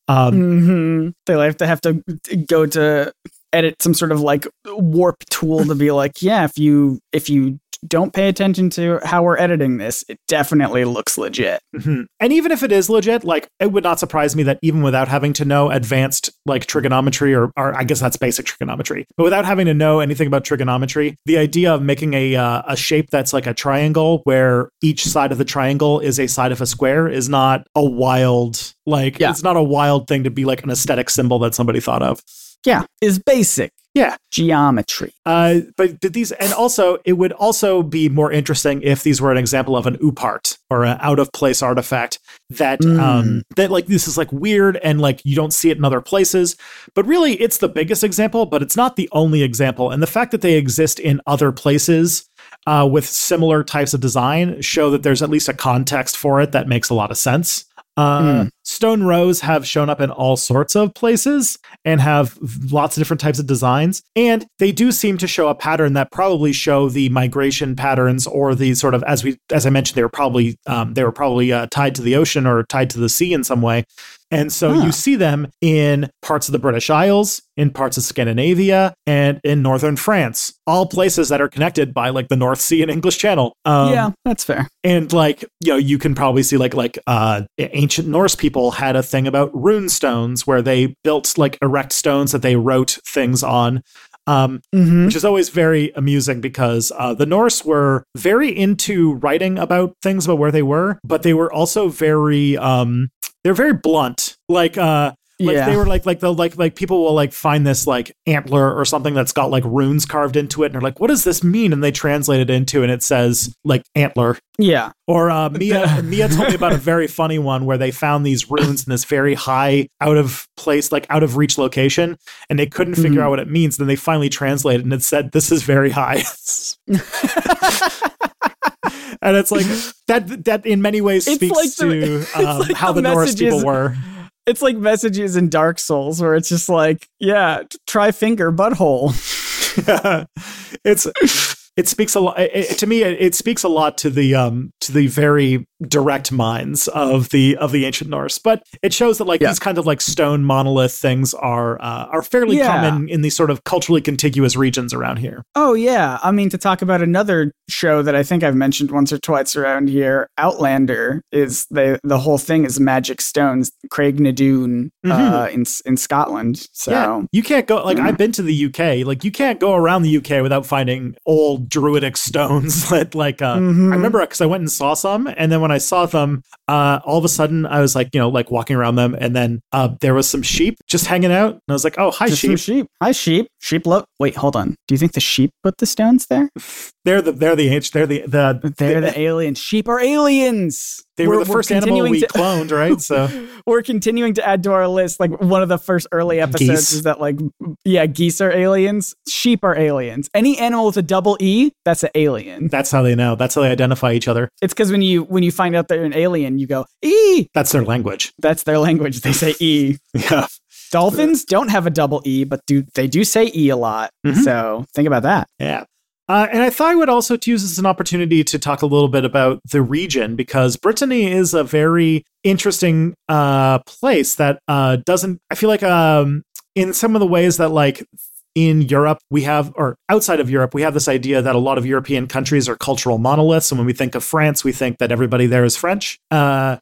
Um, hmm They have to have to go to edit some sort of like warp tool to be like, yeah, if you if you don't pay attention to how we're editing this, it definitely looks legit. Mhm. And even if it is legit, like it would not surprise me that even without having to know advanced like trigonometry or, or I guess that's basic trigonometry, but without having to know anything about trigonometry, the idea of making a uh, a shape that's like a triangle where each side of the triangle is a side of a square is not a wild like Yeah. it's not a wild thing to be like an aesthetic symbol that somebody thought of. Yeah, is basic. Yeah. Geometry. Uh, but did these, and also, it would also be more interesting if these were an example of an oopart or an out of place artifact that, Mm. um, that like this is like weird and like you don't see it in other places. But really, it's the biggest example, but it's not the only example. And the fact that they exist in other places uh, with similar types of design show that there's at least a context for it that makes a lot of sense. Uh, Mm. Stone rows have shown up in all sorts of places and have lots of different types of designs. And they do seem to show a pattern that probably show the migration patterns or the sort of as we as I mentioned, they were probably um, they were probably uh, tied to the ocean or tied to the sea in some way. And so Huh. you see them in parts of the British Isles, in parts of Scandinavia, and in northern France, all places that are connected by like the North Sea and English Channel. Um, yeah, that's fair. and like you know you can probably see like like uh ancient norse people had a thing about rune stones where they built like erect stones that they wrote things on um Mm-hmm. which is always very amusing because uh, the Norse were very into writing about things about where they were, but they were also very um, they're very blunt. Like uh, like yeah. they were like like the like like people will like find this like antler or something that's got like runes carved into it, and they're like, what does this mean? And they translate it into, and it says like antler. yeah. Or uh, Mia [laughs] Mia told me about a very funny one where they found these runes in this very high, out of place, like out of reach location, and they couldn't figure Mhm. out what it means. Then they finally translated, and it said, "This is very high." [laughs] and it's like that. That in many ways speaks like the- to [laughs] um, like how the the, Norse people were. It's like messages in Dark Souls where it's just like, yeah, try finger butthole. [laughs] it's it speaks a lot to me it, it speaks a lot to the um to the very direct minds of the of the ancient norse but it shows that like Yeah. these kind of like stone monolith things are uh, are fairly Yeah. common in these sort of culturally contiguous regions around here Oh yeah, I mean to talk about another show that I think I've mentioned once or twice around here, Outlander is the the whole thing is magic stones, Craigh na Dun uh, in in Scotland. So yeah you can't go like i've been to the uk like you can't go around the uk without finding old druidic stones [laughs] that like uh Mhm. I remember because I went and saw some, and then when I saw them, uh, all of a sudden I was like, you know, like walking around them, and then uh, there was some sheep just hanging out, and I was like, oh, hi just sheep. sheep. Hi sheep. Sheep love. Wait, hold on. Do you think the sheep put the stones there? They're the they're the they're the the They're the aliens. Sheep are aliens. They were We're- the we're first animal we to- [laughs] cloned, right? So [laughs] We're continuing to add to our list. Like one of the first early episodes Geese. is that like yeah, geese are aliens, sheep are aliens. Any animal with a double E, that's an alien. that's how they know. That's how they identify each other. It's because when you when you find out they're an alien, you go E. That's their language. That's their language. They say E. [laughs] Yeah. Dolphins don't have a double E, but do they do say E a lot. Mhm. So think about that. Yeah. Uh, and I thought I would also use this as an opportunity to talk a little bit about the region because Brittany is a very interesting uh, place that uh, doesn't, I feel like, um, in some of the ways that, like, in Europe, we have, or outside of Europe, we have this idea that a lot of European countries are cultural monoliths. And when we think of France, we think that everybody there is French. Uh,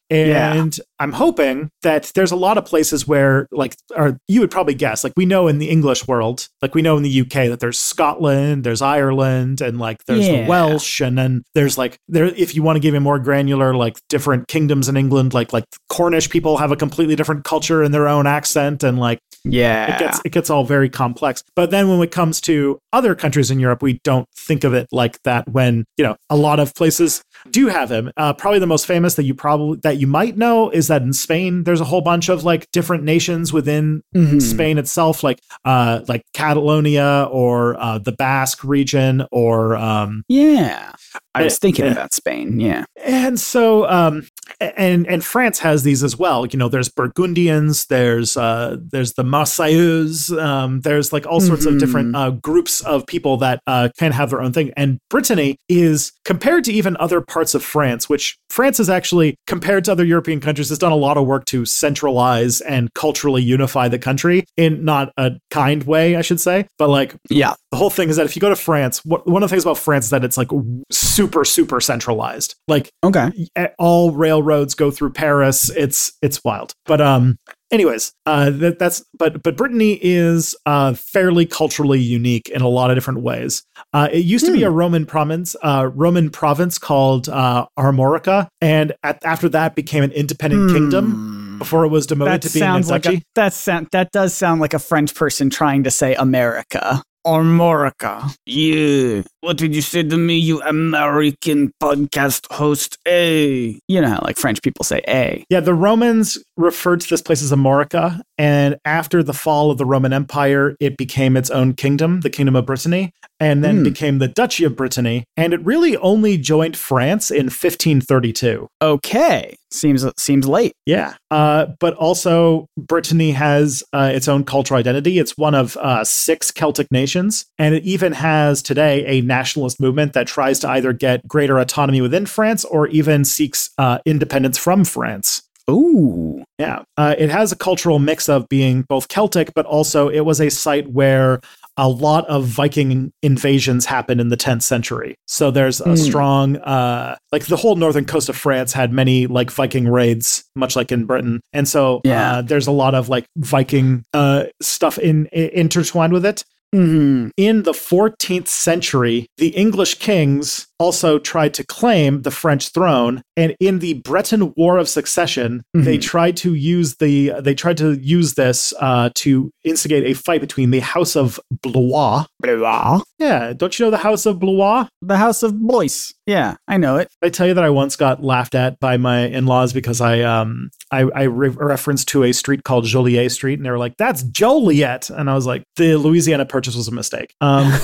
Yeah. I'm hoping that there's a lot of places where, like, or you would probably guess, like, we know in the English world, like, we know in the UK that there's Scotland, there's Ireland, and like, there's Yeah. the Welsh, and then there's like, there, if you want to give it more granular, like, different kingdoms in England, like, like Cornish people have a completely different culture and their own accent, and like, Yeah. it gets it gets all very complex. But then when it comes to other countries in Europe, we don't think of it like that. When you know a lot of places do you have him. Uh, probably the most famous that you probably that you might know is that in Spain there's a whole bunch of like different nations within Mhm. Spain itself, like uh like Catalonia or uh, the Basque region or um Yeah. I was Eh, thinking eh. about Spain. Yeah. and so um and and France has these as well. You know, there's Burgundians, there's uh there's the Marseillais, um there's like all sorts of different uh groups of people that uh can have their own thing. And Brittany is compared to even other parts of France, which France has actually compared to other European countries has done a lot of work to centralize and culturally unify the country in not a kind way, I should say, but like Yeah. the whole thing is that if you go to France, what, one of the things about France is that it's like super, super centralized. Like Okay. all railroads go through Paris. It's it's wild. But um, anyways, uh, that, that's but but Brittany is uh fairly culturally unique in a lot of different ways. Uh, it used to be Hmm. a Roman province, uh, Roman province called uh, Armorica, and at, after that became an independent kingdom Hmm. before it was demoted That to being a sounds like a, that sound that does sound like a French person trying to say America. Armorica. Yeah. What did you say to me, you American podcast host? A. You know how like French people say A. Yeah, the Romans referred to this place as Amorica, and after the fall of the Roman Empire, it became its own kingdom, the Kingdom of Brittany, and then Hmm. became the Duchy of Brittany, and it really only joined France in 1532. Okay. Seems seems late. Yeah, uh, but also Brittany has uh, its own cultural identity. It's one of uh, six Celtic nations, and it even has today a nationalist movement that tries to either get greater autonomy within France or even seeks uh, independence from France. Ooh. Yeah. Uh, it has a cultural mix of being both Celtic, but also it was a site where a lot of Viking invasions happened in the 10th century. So there's a Hmm. strong, uh, like the whole northern coast of France had many like Viking raids, much like in Britain. And so Yeah. uh, there's a lot of like Viking uh, stuff in, i intertwined with it. Hmm In the 14th century, the English kings also tried to claim the French throne, and in the Breton War of Succession, they Mhm. tried to use the they tried to use this uh, to instigate a fight between the House of Blois. Blois. Yeah, don't you know the House of Blois? The House of Blois. Yeah, I know it. I tell you that I once got laughed at by my in-laws because I um I, I re- referenced to a street called Joliet Street, and they were like, "That's Joliet," and I was like, "The Louisiana Purchase was a mistake." Um, [laughs]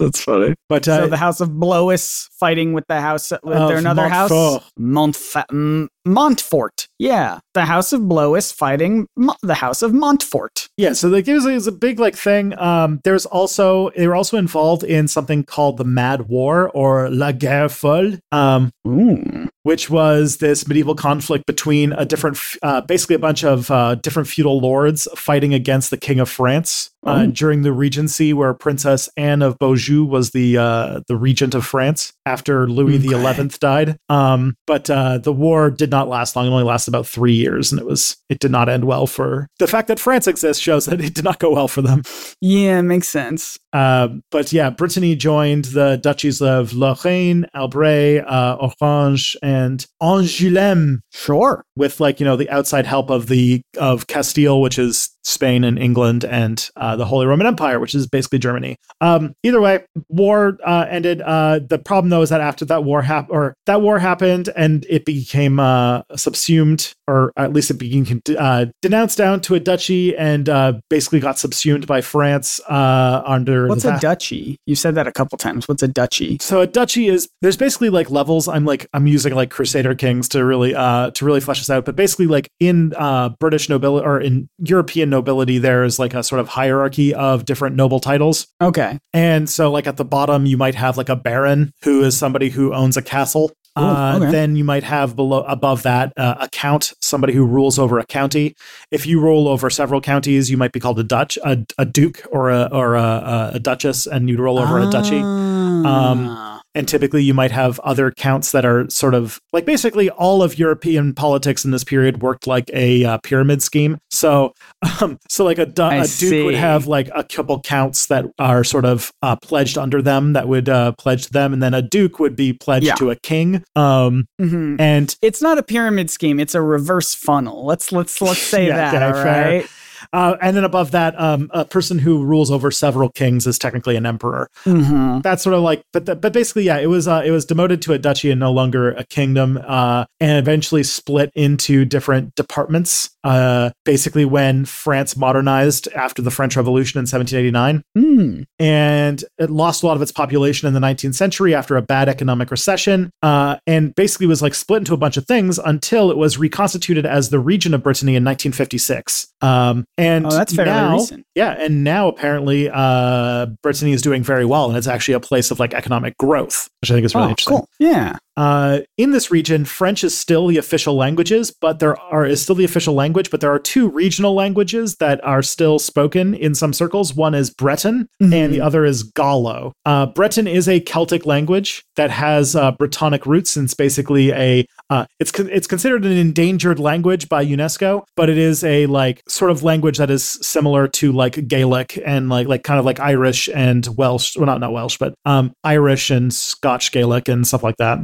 That's funny. But uh, so the House of Blois fighting with the House. Was Of there another house? Montfort. Montfa- Montfort. Yeah, the House of Blois fighting Mo- the House of Montfort. Yeah, so like it was, it was a big like thing. Um, there's also they were also involved in something called the Mad War or La Guerre Folle, um, Ooh. Which was this medieval conflict between a different, uh, basically a bunch of uh, different feudal lords fighting against the King of France uh, Oh. during the Regency, where Princess Anne of Beaujeu was the uh, the regent of France after Louis the Eleventh died. Um, but uh, the war did not last long; it only lasted about three years, and it was it did not end well for the fact that France exists shows that it did not go well for them. Yeah, makes sense. Uh, but yeah, Brittany joined the duchies of Lorraine, Albret, uh, Orange, and Angoulême Sure. with like you know the outside help of the of Castile, which is Spain and England, and uh, the Holy Roman Empire, which is basically Germany. Um, either way, war uh, ended. Uh, the problem though is that after that war happened, or that war happened, and it became uh, subsumed, or at least it became uh, denounced down to a duchy, and uh, basically got subsumed by France uh, under What's a duchy? You said that a couple times. What's a duchy? so a duchy is there's basically like levels. I'm like I'm using like Crusader Kings to really uh to really flesh this out. But basically like in uh British nobility or in European nobility, there's like a sort of hierarchy of different noble titles. Okay. And so like at the bottom you might have like a baron who is somebody who owns a castle. Ooh, uh, okay. Then you might have below above that uh, a count, somebody who rules over a county. If you rule over several counties, you might be called a Dutch, a, a duke, or a or a, a duchess, and you'd roll over a duchy. Ah. And typically, you might have other counts that are sort of like basically all of European politics in this period worked like a uh, pyramid scheme. So, um, so like a, du- a duke see. would have like a couple counts that are sort of uh, pledged under them that would uh, pledge to them, and then a duke would be pledged Yeah. to a king. Um, Mhm. and It's not a pyramid scheme. It's a reverse funnel. Let's let's let's [laughs] say Yeah, that. okay, all fair. Uh, and then above that, um, a person who rules over several kings is technically an emperor. Mhm. that's sort of like but the, but basically yeah it was uh, it was demoted to a duchy and no longer a kingdom uh and eventually split into different departments uh basically when France modernized after the French Revolution in 1789 Hmm. and it lost a lot of its population in the 19th century after a bad economic recession uh, and basically was like split into a bunch of things until it was reconstituted as the region of brittany in 1956 um, and Oh, that's fairly now, recent. yeah and now apparently uh, brittany is doing very well and it's actually a place of like economic growth which i think is really oh, interesting cool. Yeah. Uh, in this region, French is still the official languages, but there are is still the official language, but there are two regional languages that are still spoken in some circles. One is Breton, and Mhm. the other is Gallo. Uh, Breton is a Celtic language that has uh, Brittonic roots, and it's basically a uh, it's con- it's considered an endangered language by UNESCO, but it is a like sort of language that is similar to like Gaelic and like like kind of like Irish and Welsh. Well, not not Welsh, but um, Irish and Scotch Gaelic and stuff like that.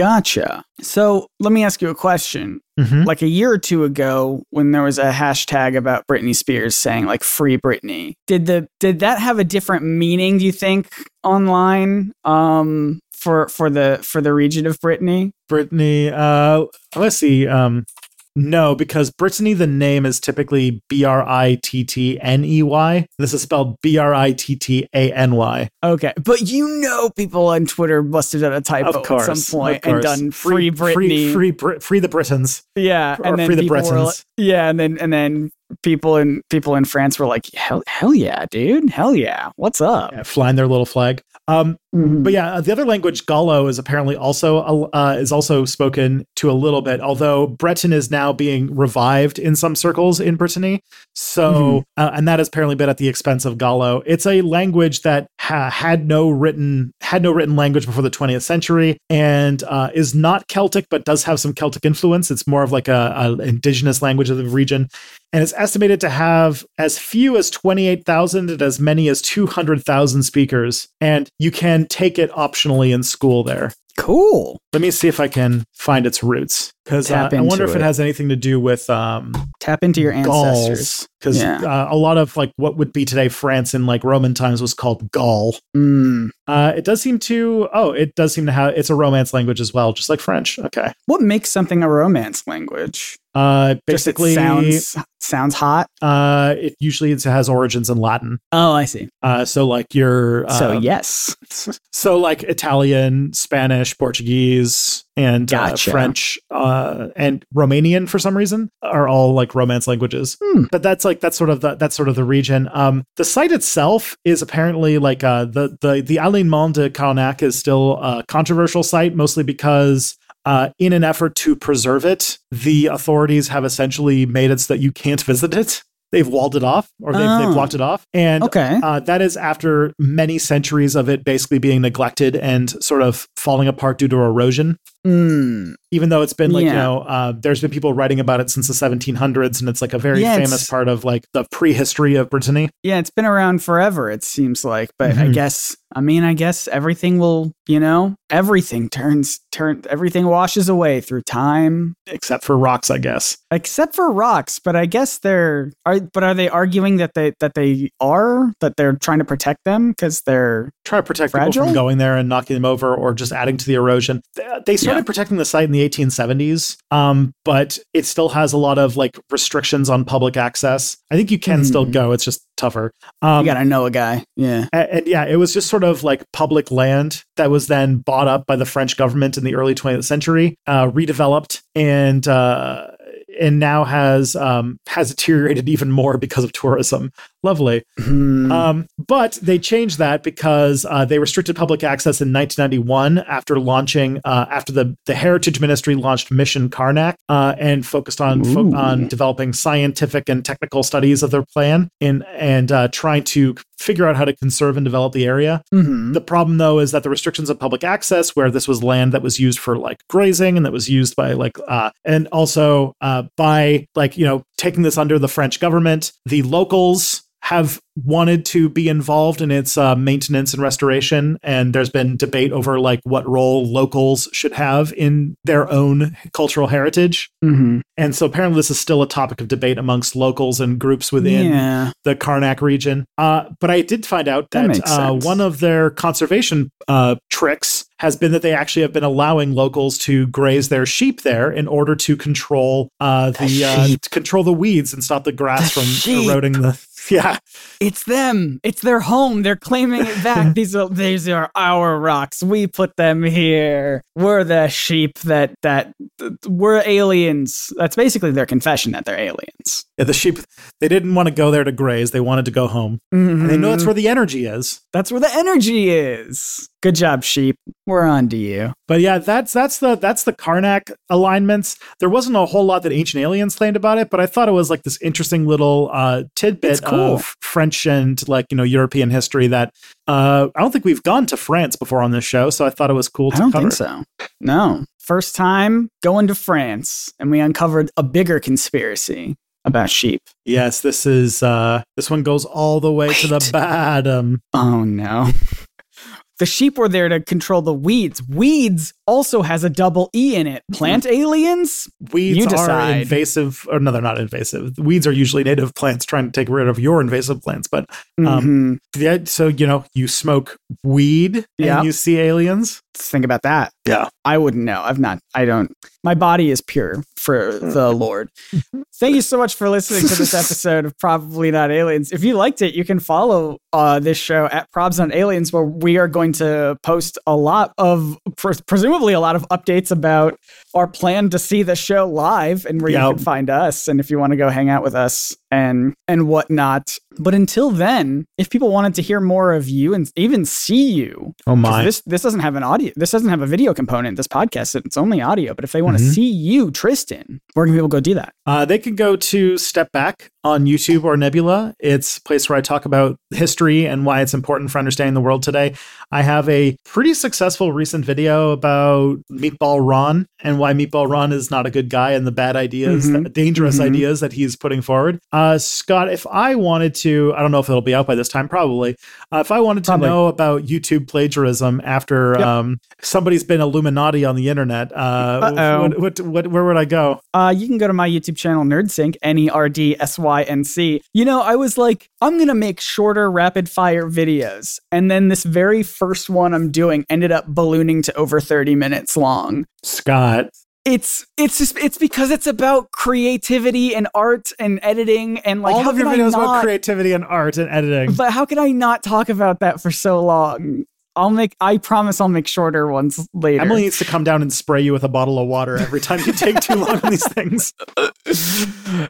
Gotcha. So let me ask you a question. Mhm. Like a year or two ago, when there was a hashtag about Britney Spears saying like "Free Britney," did the did that have a different meaning? Do you think online um, for for the for the region of Brittany? Brittany. Uh, let's see. Um, no, because Brittany, the name is typically B R I T T N E Y. This is spelled B R I T T A N Y. Okay, but you know, people on Twitter must have done a typo Of course, at some point and done "Free, Britney." free, free, Brit- free the Britons. yeah, or and then free the people Britons. like- yeah, and then and then people in people in France were like, "Hell, hell yeah, dude, hell yeah, what's up?" Yeah, flying their little flag. Um, But yeah, uh, the other language, Gallo, is apparently also uh, is also spoken to a little bit. Although Breton is now being revived in some circles in Brittany, so Mhm. uh, and that has apparently been at the expense of Gallo. It's a language that ha- had no written had no written language before the 20th century, and uh, is not Celtic, but does have some Celtic influence. It's more of like a, a indigenous language of the region, and it's estimated to have as few as 28,000 and as many as 200,000 speakers. And you can take it optionally in school there. Cool. Let me see if I can find its roots. Because uh, I wonder if it it. has anything to do with um, Tap into your ancestors. Because Yeah. uh, a lot of like what would be today France in like Roman times was called Gaul. Mm. Uh, it does seem to. Oh, it does seem to have. It's a Romance language as well, just like French. Okay. What makes something a romance language? Uh, basically, sounds sounds hot. uh, it usually it has origins in Latin. Oh, I see. Uh, so like your uh, so yes, so like Italian, Spanish, Portuguese, and uh, French, uh, and Romanian for some reason are all like Romance languages. Hmm. But that's like that's sort of the that's sort of the region. Um, the site itself is apparently like uh, the the the Alignement de Carnac is still a controversial site, mostly because. Uh, in an effort to preserve it, the authorities have essentially made it so that you can't [laughs] visit it. They've walled it off, or they've, they've Oh. blocked it off, and okay. uh, that is after many centuries of it basically being neglected and sort of falling apart due to erosion. Mm. Even though it's been like, you know, uh, there's been people writing about it since the 1700s, and it's like a very Yeah, famous part of like the prehistory of Brittany. Yeah, it's been around forever. It seems like, but I Mhm. guess I mean, I guess everything will, you know, everything turns turn everything washes away through time, Except for rocks, I guess. except for rocks. But I guess they're are. But are they arguing that they that they are that they're trying to protect them because they're Try to protect people Fragile? from going there and knocking them over or just adding to the erosion. They- They started Yeah. protecting the site in the 1870s, um, but it still has a lot of like restrictions on public access. I think you can still Mhm. go, it's just tougher. Um, you gotta know a guy. Yeah. A- And, yeah, it was just sort of like public land that was then bought up by the French government in the early 20th century, uh, redeveloped, and uh, and now has um, has deteriorated [laughs] even more because of tourism. Lovely, Hmm. um, but they changed that because uh, they restricted public access in 1991 after launching uh, after the the Heritage Ministry launched Mission Carnac uh, and focused on fo- on developing scientific and technical studies of their plan and and uh, trying to figure out how to conserve and develop the area. Mhm. The problem, though, is that the restrictions of public access, where this was land that was used for like grazing and that was used by like, uh, and also uh, by like, you know, taking this under the French government, the locals have wanted to be involved in its uh, maintenance and restoration. And there's been debate over like what role locals should have in their own cultural heritage. Mhm. And so apparently this is still a topic of debate amongst locals and groups within yeah. the Carnac region. Uh, but I did find out That that, uh, one of their conservation uh, tricks has been that they actually have been allowing locals to graze their sheep there in order to control uh, the, The uh, control the weeds and stop the grass The from sheep. eroding the. [laughs] Yeah, It's them. It's their home. They're claiming it back. [laughs] these are these are our rocks. We put them here. We're the sheep that that th- we're aliens. That's basically their confession that they're aliens. yeah. The sheep they didn't want to go there to graze; they wanted to go home, and they know that's Mhm. where the energy is. that's where the energy is. Good job, sheep. We're on to you. But yeah, that's that's the that's the Carnac alignments. There wasn't a whole lot that Ancient Aliens claimed about it, but I thought it was like this interesting little uh, tidbit cool. of French and like you know European history that uh, I don't think we've gone to France before on this show, so I thought it was cool to I don't cover. think so. No. First time going to France, and we uncovered a bigger conspiracy about sheep. Yes, this is uh, this one goes all the way to the bottom. Oh no. [laughs] The sheep were there to control the weeds. Weeds also has a double E in it. Plant aliens? Weeds You are invasive, or no, they're not invasive. Weeds are usually native plants trying to take rid of your invasive plants. But Um, Mhm. yeah, so you know, you smoke weed and you see aliens. Think about that. Yeah. I wouldn't know. I've not, I don't, my body is pure for the Lord. [laughs] Thank you so much for listening to this episode of Probably Not Aliens. If you liked it, you can follow uh, this show at Probs Not Aliens, where we are going to post a lot of, pres- presumably a lot of updates about our plan to see the show live and where Yep. you can find us. And if you want to go hang out with us and and whatnot. But until then, if people wanted to hear more of you and even see you, Oh 'Cause This this doesn't have an audio. This doesn't have a video component. This podcast it's only audio. But if they want to Mhm. see you, Tristan, where can people go do that? Uh, they can go to Step Back on YouTube or Nebula. It's a place where I talk about history and why it's important for understanding the world today. I have a pretty successful recent video about Meatball Ron and why Meatball Ron is not a good guy and the bad ideas, Mhm. the dangerous Mhm. ideas that he's putting forward. Uh, Scott, if I wanted to, I don't know if it'll be out by this time, probably. Uh, if I wanted to Probably. know about YouTube plagiarism after Yep. um, somebody's been Illuminati on the internet, uh, what, what, what, where would I go? Uh, you can go to my YouTube channel, NerdSync, N E R D S Y N C. You know, I was like, I'm going to make shorter rapid fire videos. And then this very first one I'm doing ended up ballooning to over 30 minutes long. Scott. It's it's just it's because it's about creativity and art and editing and like All how of your videos about creativity and art and editing. But how can I not talk about that for so long? I'll make I promise I'll make shorter ones later. Emily needs to come down and spray you with a bottle of water every time you take too long on these things.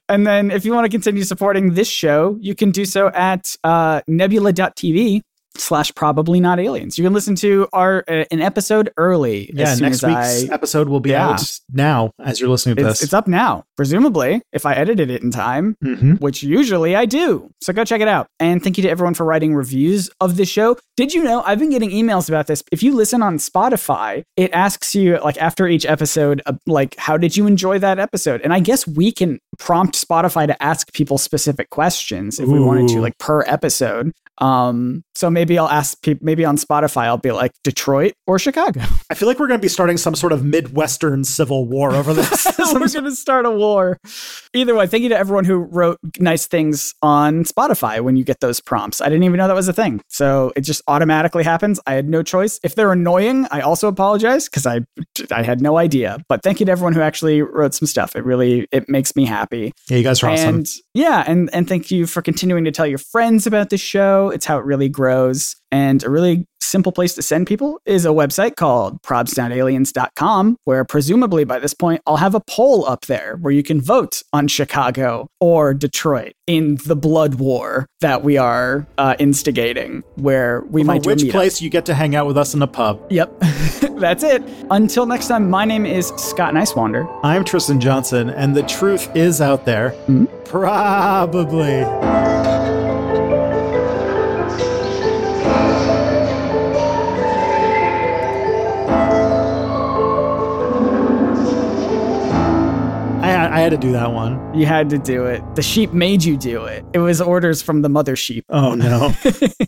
[laughs] and then if you want to continue supporting this show, you can do so at uh, nebula.tv slash probably not aliens. You can listen to our uh, an episode early. Yeah, next week's I, episode will be Yeah. out now as you're listening to it's, this. it's up now, presumably, if I edited it in time, hmm which usually I do. So go check it out. And thank you to everyone for writing reviews of the show. Did you know I've been getting emails about this? If you listen on Spotify, it asks you like after each episode, uh, like how did you enjoy that episode? And I guess we can prompt Spotify to ask people specific questions if we wanted to, like per episode. Um, so maybe I'll ask people. Maybe on Spotify, I'll be like Detroit or Chicago. [laughs] I feel like we're going to be starting some sort of Midwestern civil war over this. [laughs] [laughs] We're going to start a war. Either way, thank you to everyone who wrote nice things on Spotify when you get those prompts. I didn't even know that was a thing. So it just automatically happens. I had no choice. If they're annoying, I also apologize because I I had no idea. But thank you to everyone who actually wrote some stuff. It really it makes me happy. Yeah, you guys are awesome. And yeah, and and thank you for continuing to tell your friends about the show. It's how it really grows. And a really simple place to send people is a website called ProbsNotAliens.com, where presumably by this point I'll have a poll up there where you can vote on Chicago or Detroit in the blood war that we are uh, instigating, where we For might which place you get to hang out with us in a pub. Yep, [laughs] that's it. Until next time, my name is Scott Niswander. I'm Tristan Johnson, and the truth is out there. Mhm. Probably. I, I had to do that one. You had to do it. The sheep made you do it. It was orders from the mother sheep. Oh no. [laughs]